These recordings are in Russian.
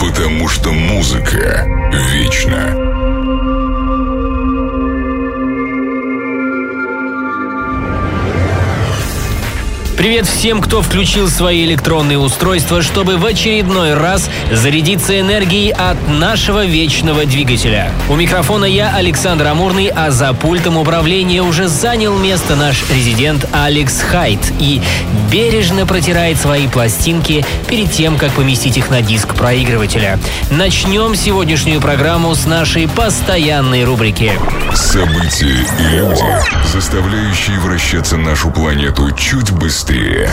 потому что музыка вечна. Привет всем, кто включил свои электронные устройства, чтобы в очередной раз зарядиться энергией от нашего вечного двигателя. У микрофона я, Александр Амурный, а за пультом управления уже занял место наш резидент Алекс Хайт и бережно протирает свои пластинки перед тем, как поместить их на диск проигрывателя. Начнем сегодняшнюю программу с нашей постоянной рубрики. События и люди, заставляющие вращаться нашу планету чуть быстрее быстрее.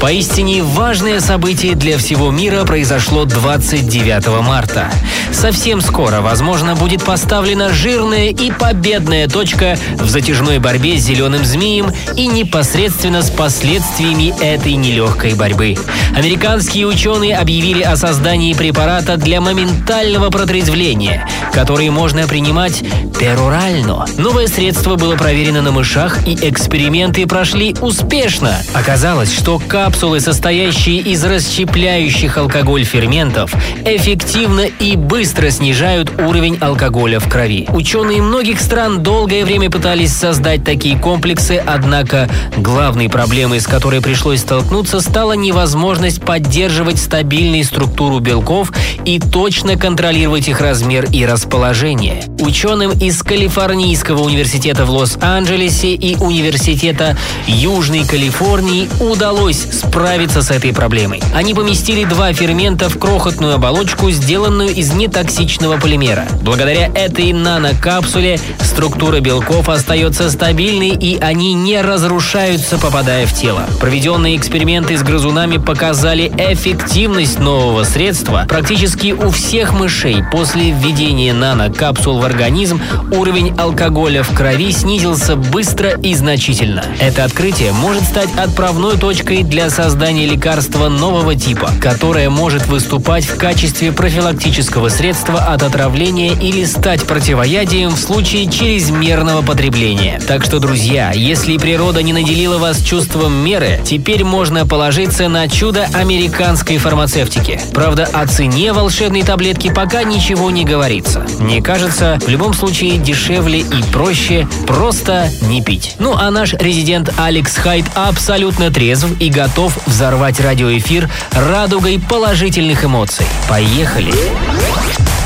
Поистине важное событие для всего мира произошло 29 марта. Совсем скоро, возможно, будет поставлена жирная и победная точка в затяжной борьбе с зеленым змеем и непосредственно с последствиями этой нелегкой борьбы. Американские ученые объявили о создании препарата для моментального протрезвления, который можно принимать перурально. Новое средство было проверено на мышах, и эксперименты прошли успешно. Оказалось, что капсулы, состоящие из расщепляющих алкоголь ферментов, эффективно и быстро снижают уровень алкоголя в крови. Ученые многих стран долгое время пытались создать такие комплексы, однако главной проблемой, с которой пришлось столкнуться, стала невозможность поддерживать стабильную структуру белков и точно контролировать их размер и расположение. Ученым из Калифорнийского университета в Лос-Анджелесе и Университета Южной Калифорнии удалось справиться с этой проблемой. Они поместили два фермента в крохотную оболочку, сделанную из нетоксичного полимера. Благодаря этой нанокапсуле структура белков остается стабильной и они не разрушаются, попадая в тело. Проведенные эксперименты с грызунами показали эффективность нового средства. Практически у всех мышей после введения нанокапсул в организм уровень алкоголя в крови снизился быстро и значительно. Это открытие может стать отправной точкой для создания лекарства нового типа, которое может выступать в качестве профилактического средства от отравления или стать противоядием в случае чрезмерного потребления. Так что, друзья, если природа не наделила вас чувством меры, теперь можно положиться на чудо американской фармацевтики. Правда, о цене волшебной таблетки пока ничего не говорится. Мне кажется, в любом случае дешевле и проще просто не пить. Ну а наш резидент Алекс Хайт абсолютно трезв и готов взорвать радиоэфир радугой положительных эмоций. Поехали! Set.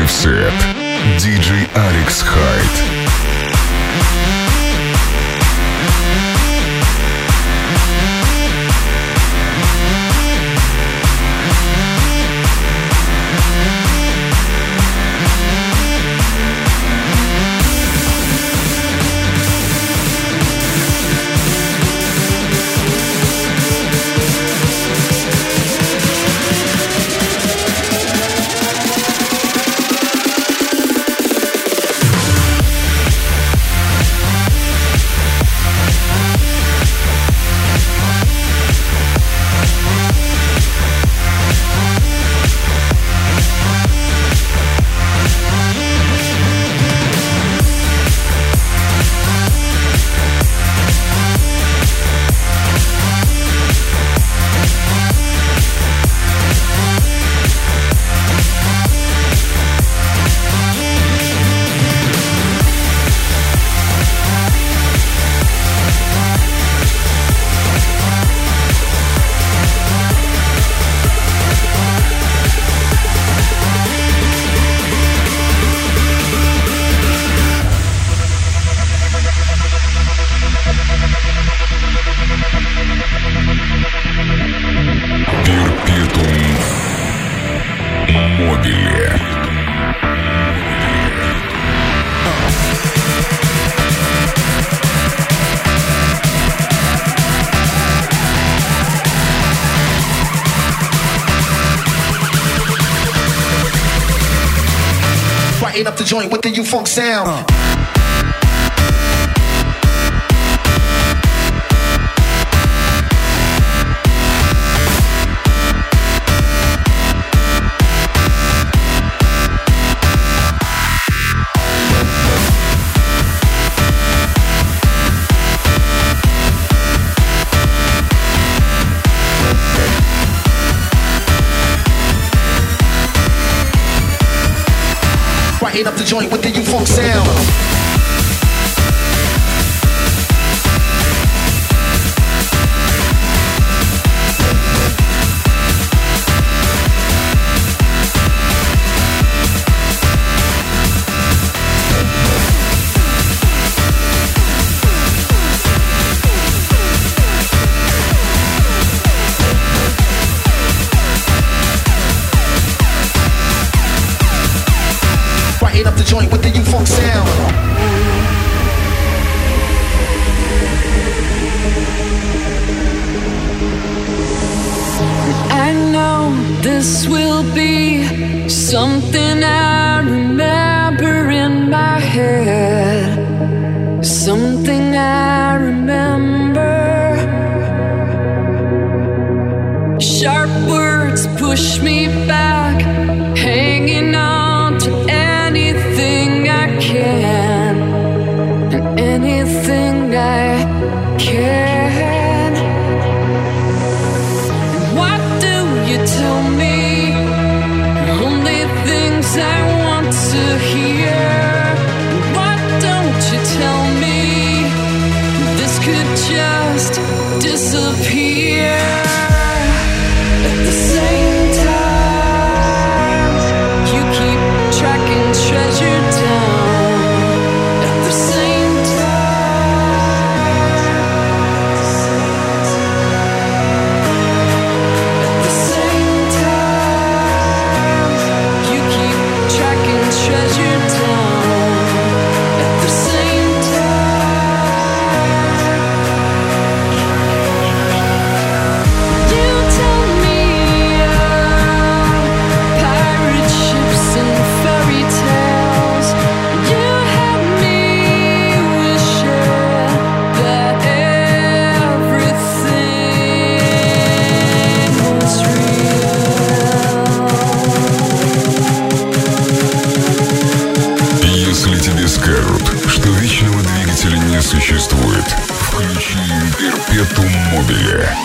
DJ joint with the U-Funk sound. Uh. Up the joint with the U-Funk sound. Перпетум мобили.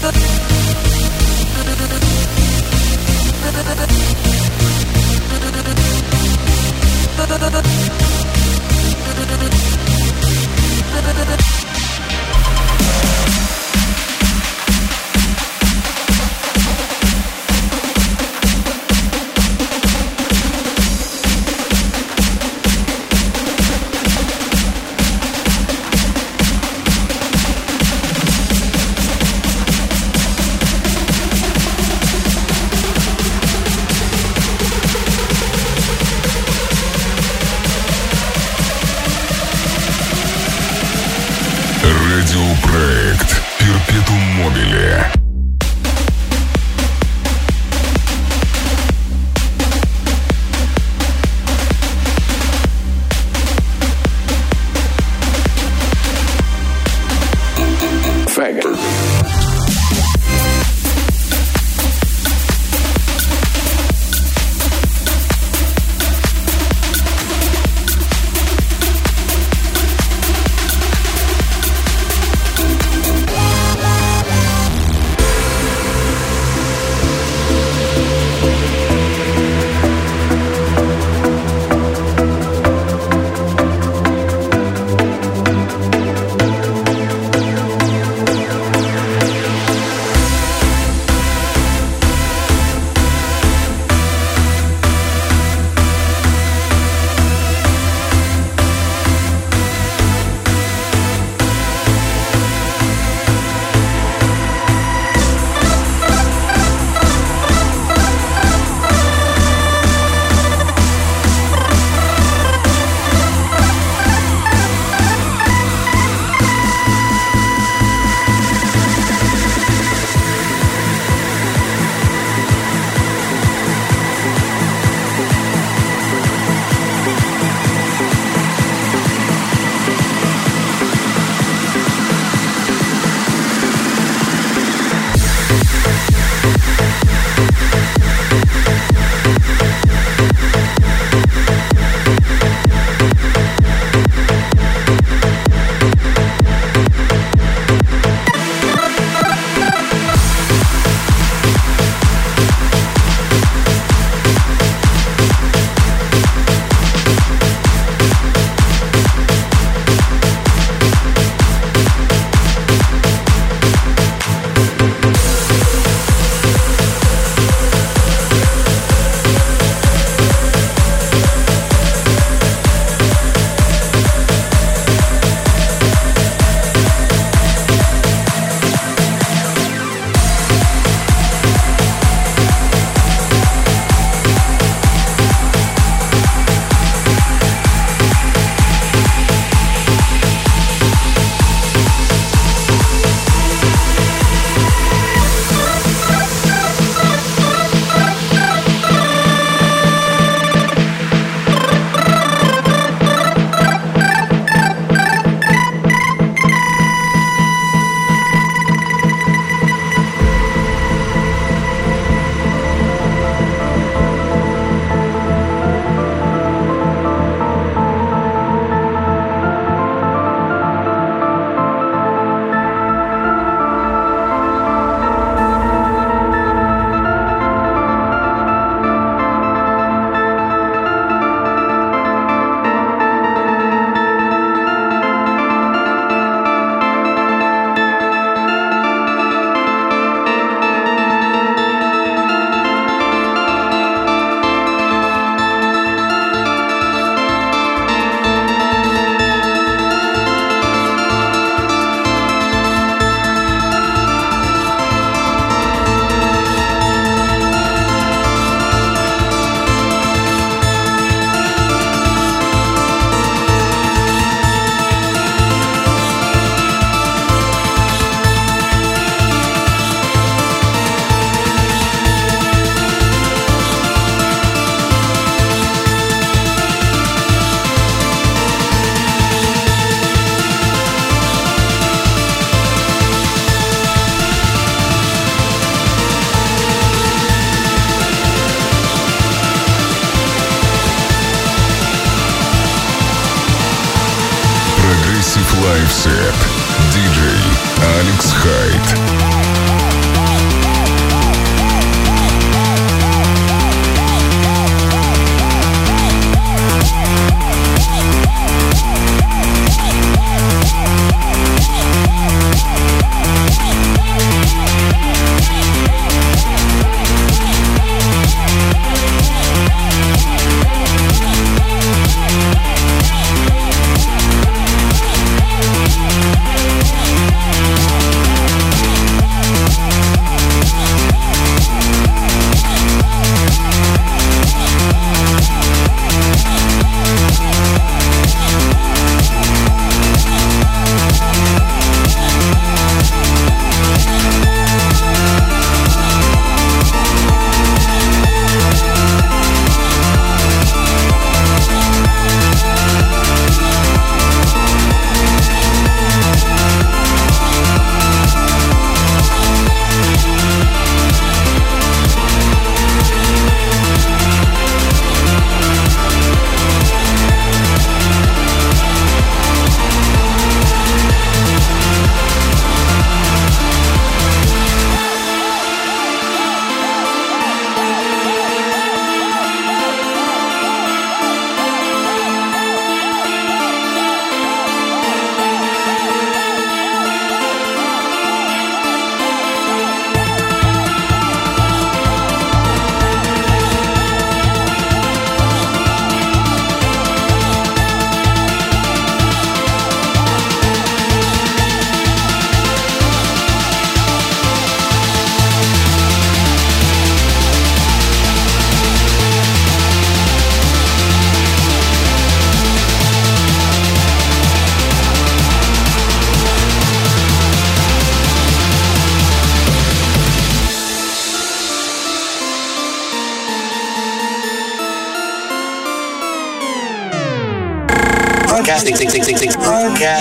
Bye.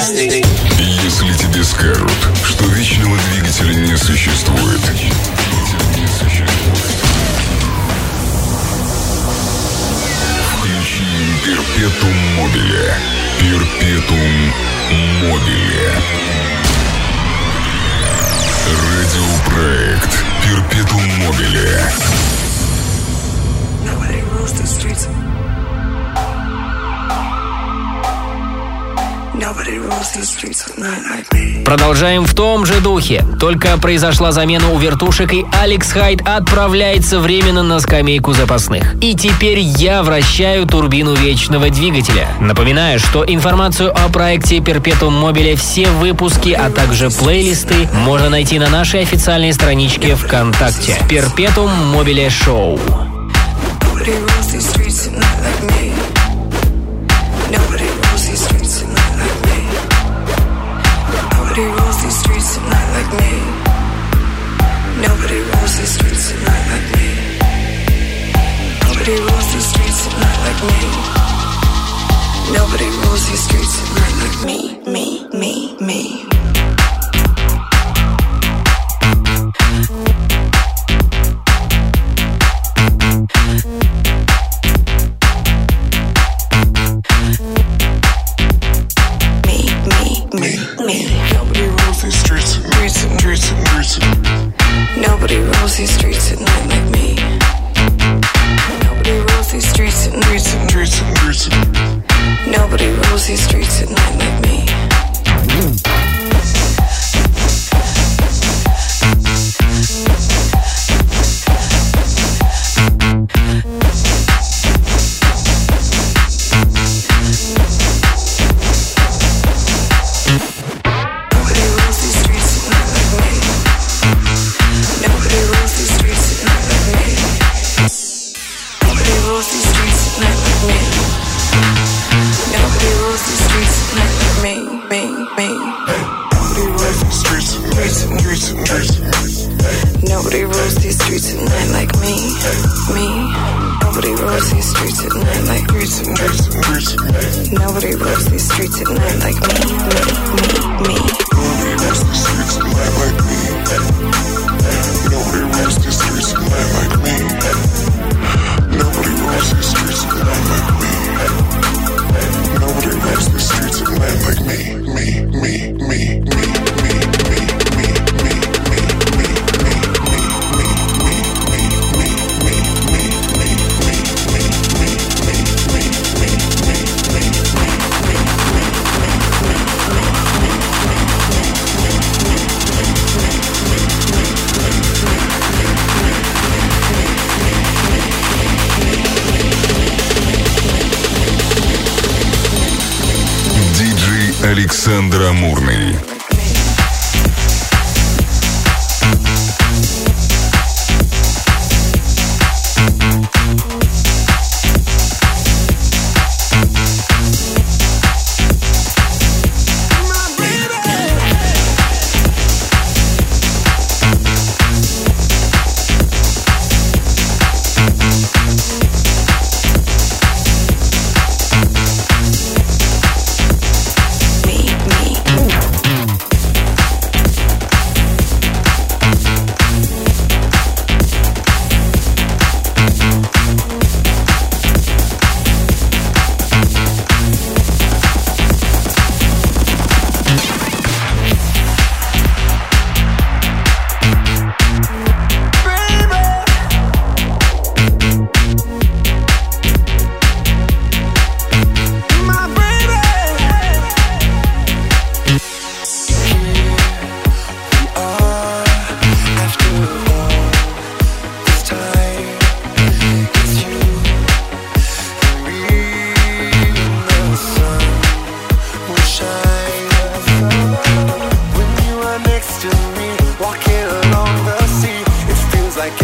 Wednesday. Том же духе. Только произошла замена у вертушек, и Алекс Хайд отправляется временно на скамейку запасных. И теперь я вращаю турбину вечного двигателя. Напоминаю, что информацию о проекте Perpetuum Mobile, все выпуски, а также плейлисты можно найти на нашей официальной страничке ВКонтакте. Perpetuum Mobile Show. Rules these streets at night like me. Night like me. Nobody rules these streets at night like me. Nobody rules these streets at night like me. Nobody rules these streets at night like me, me, me. Me, streets and streets. Nobody rules these streets at night like me. Nobody rules these streets at night, streets and streets.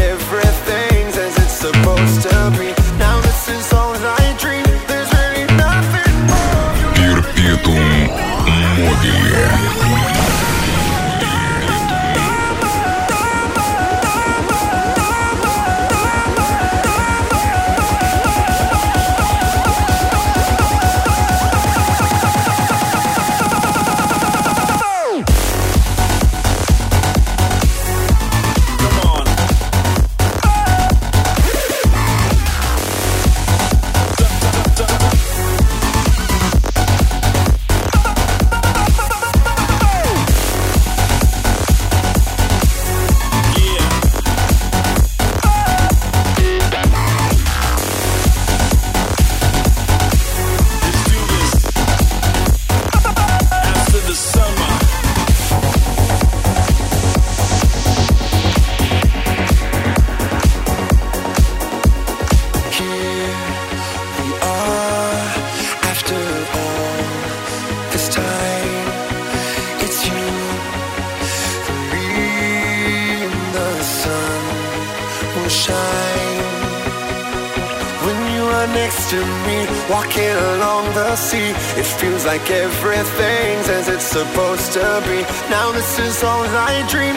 everything's as it's supposed to be. Supposed to be. Now this is all I dream.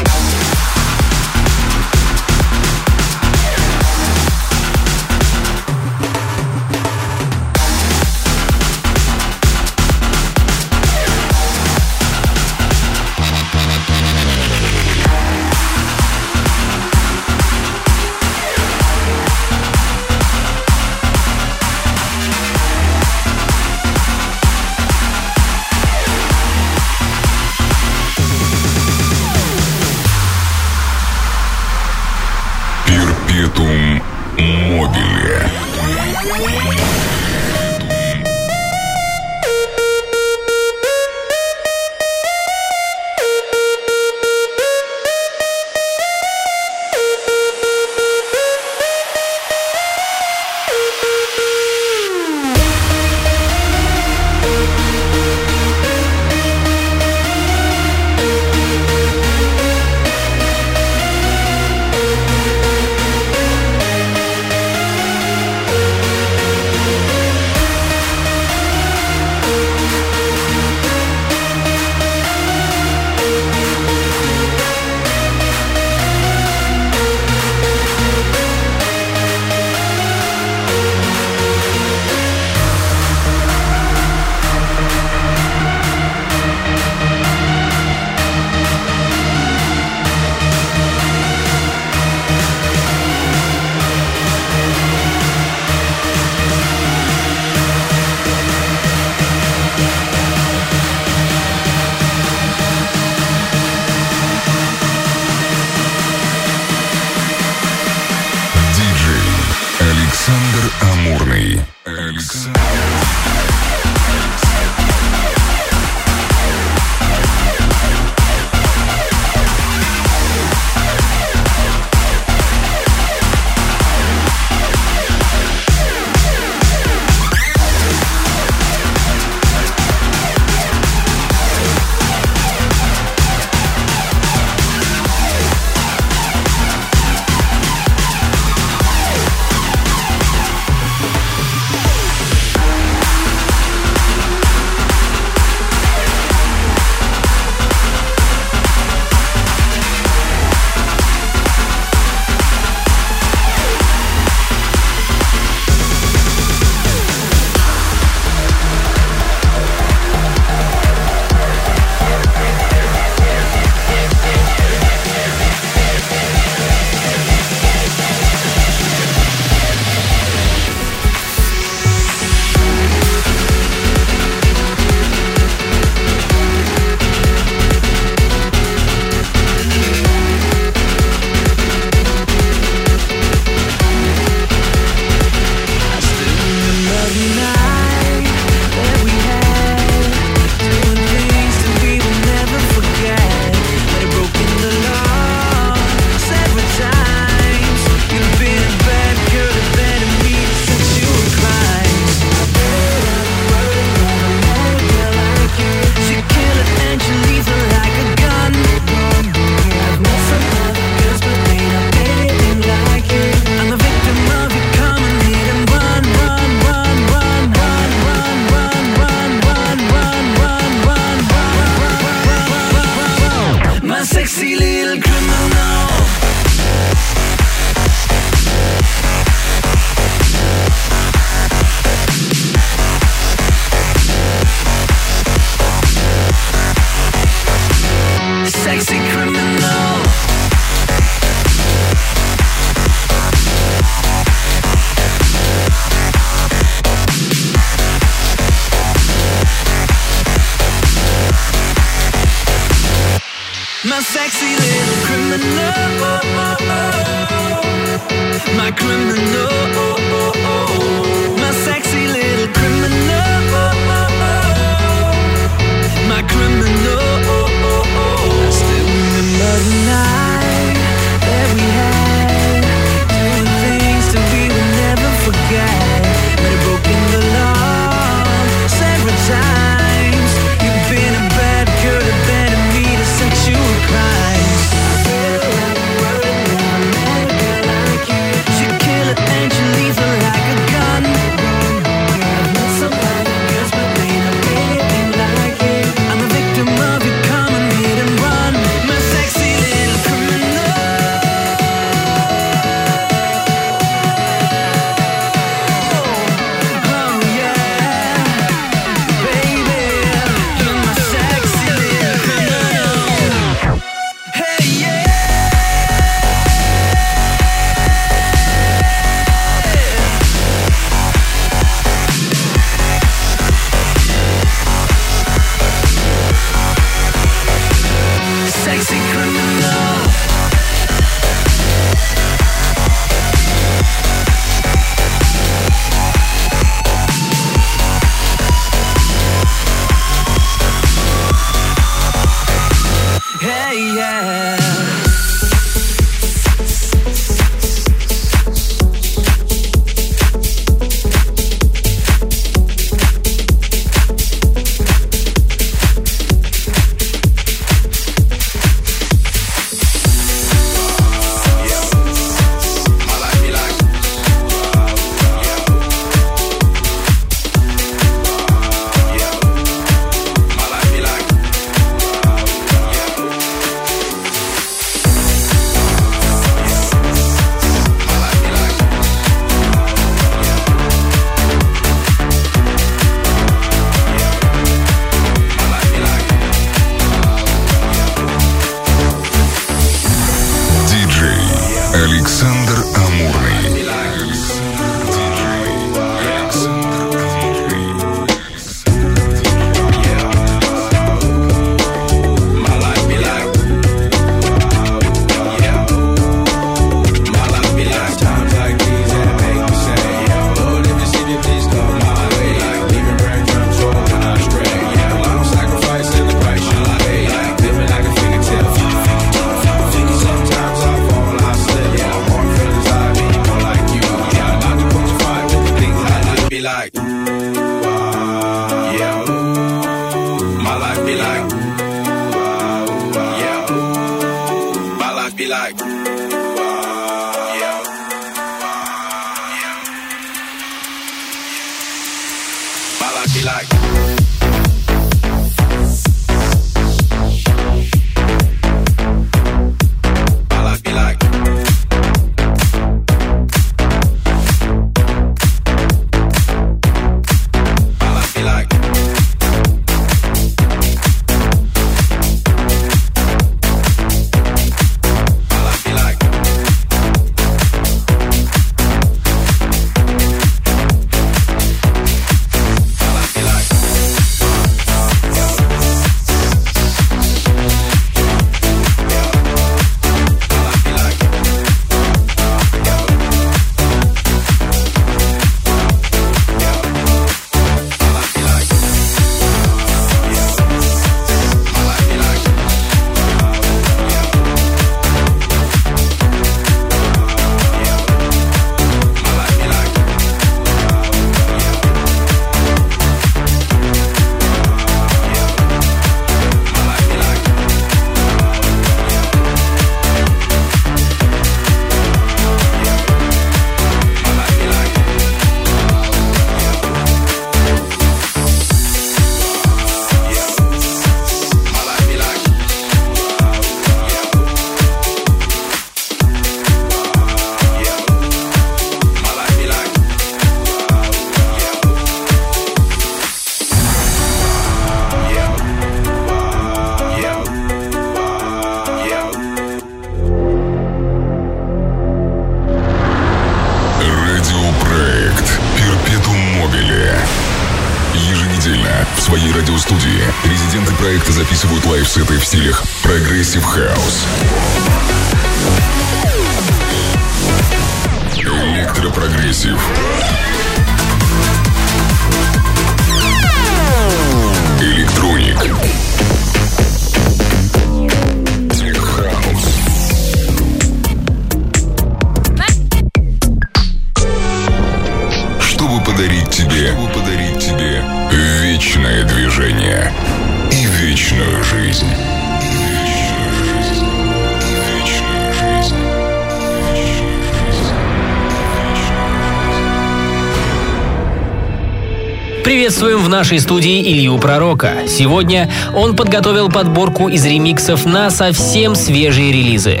нашей студии Илью Пророка. Сегодня он подготовил подборку из ремиксов на совсем свежие релизы.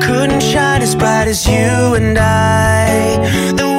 couldn't shine as bright as you and I. The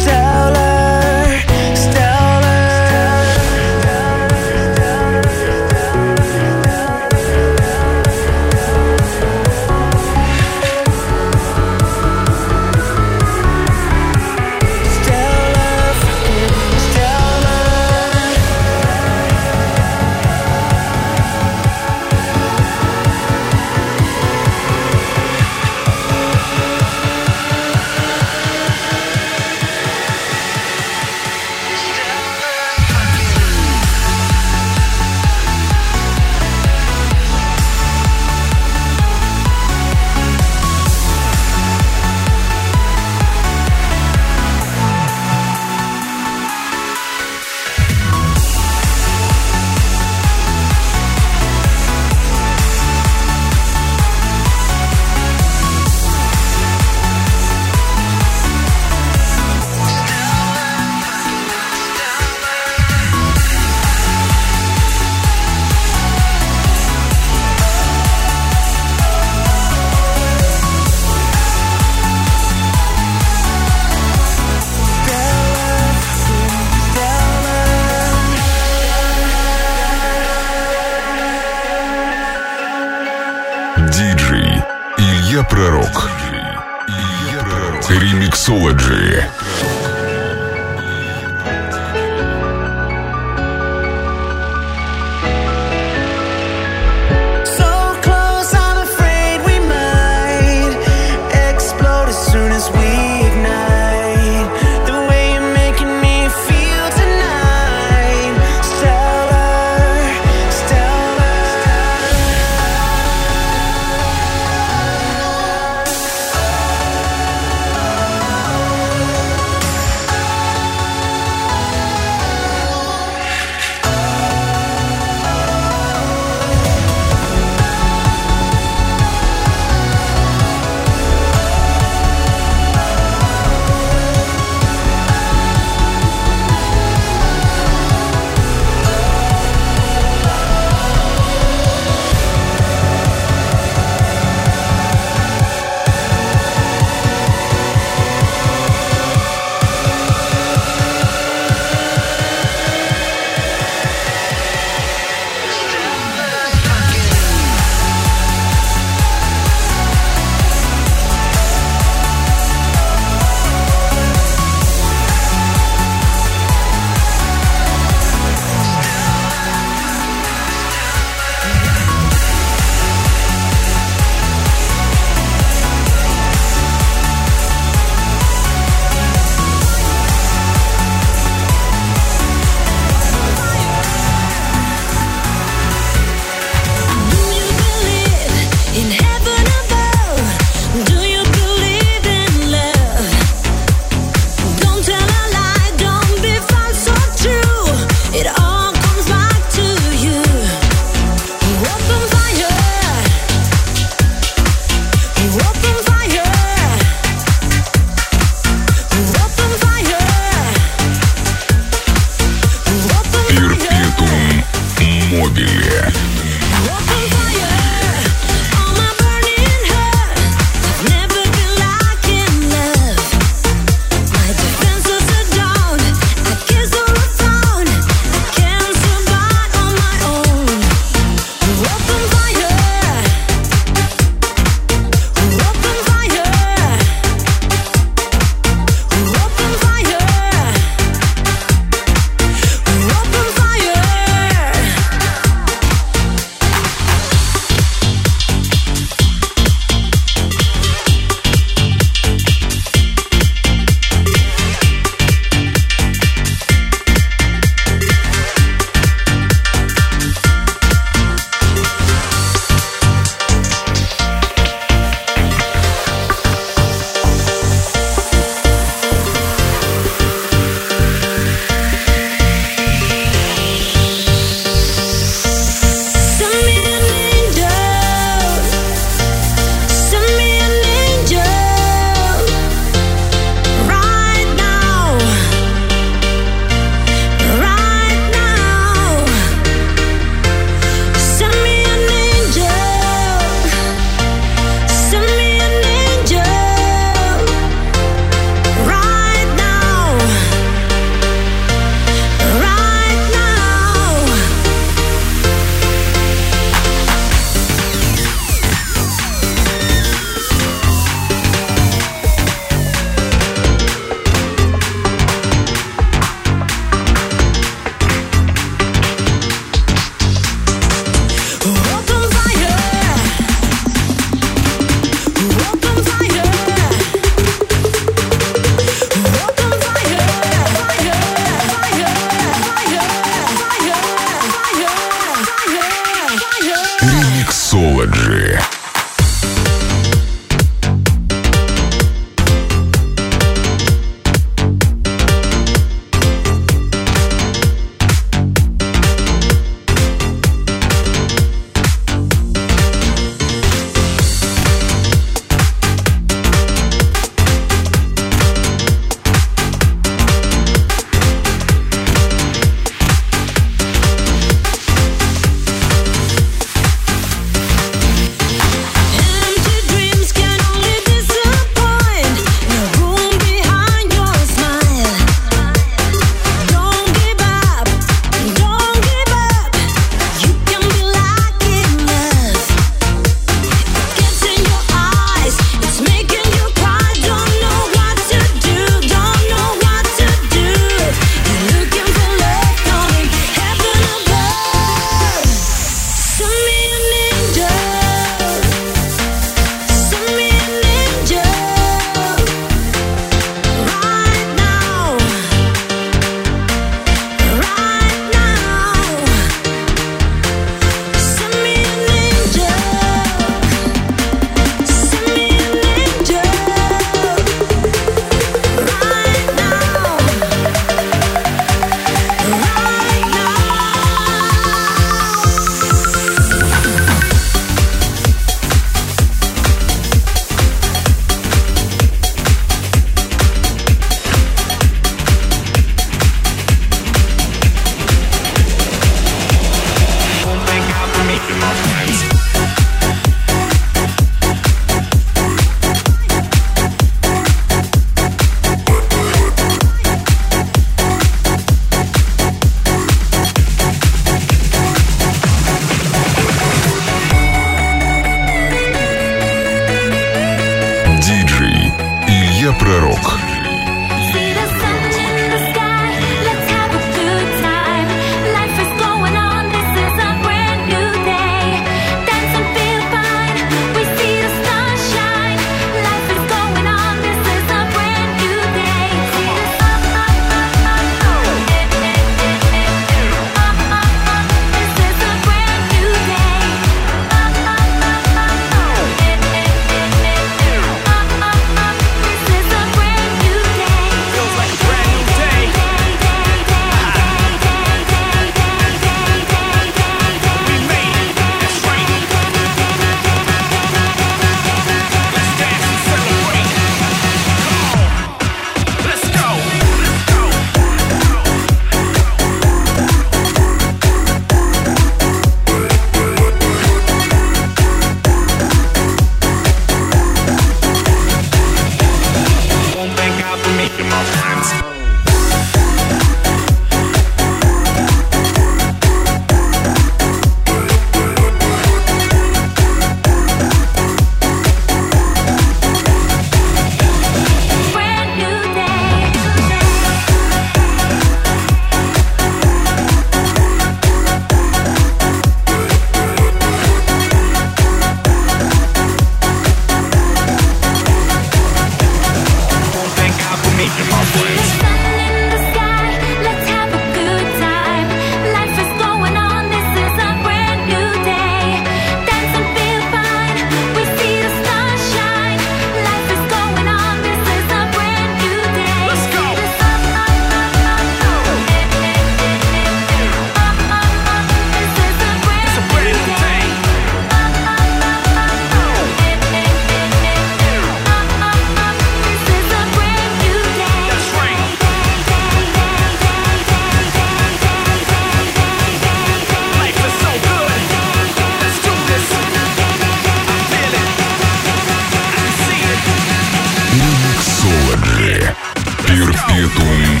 Перпетум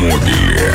мобили.